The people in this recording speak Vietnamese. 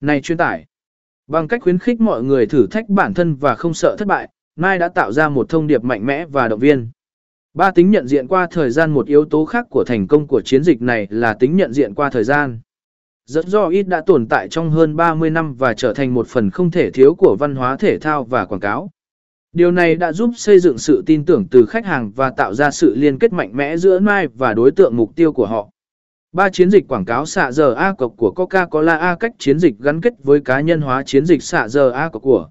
Này chuyên tải. Bằng cách khuyến khích mọi người thử thách bản thân và không sợ thất bại, Mai đã tạo ra một thông điệp mạnh mẽ và động viên. Ba tính nhận diện qua thời gian một yếu tố khác của thành công của chiến dịch này là tính nhận diện qua thời gian. Rất do ít đã tồn tại trong hơn 30 năm và trở thành một phần không thể thiếu của văn hóa thể thao và quảng cáo. Điều này đã giúp xây dựng sự tin tưởng từ khách hàng và tạo ra sự liên kết mạnh mẽ giữa Mai và đối tượng mục tiêu của họ. Ba chiến dịch quảng cáo xạ giờ A cọc của Coca-Cola A cách chiến dịch gắn kết với cá nhân hóa chiến dịch xạ giờ A cọc của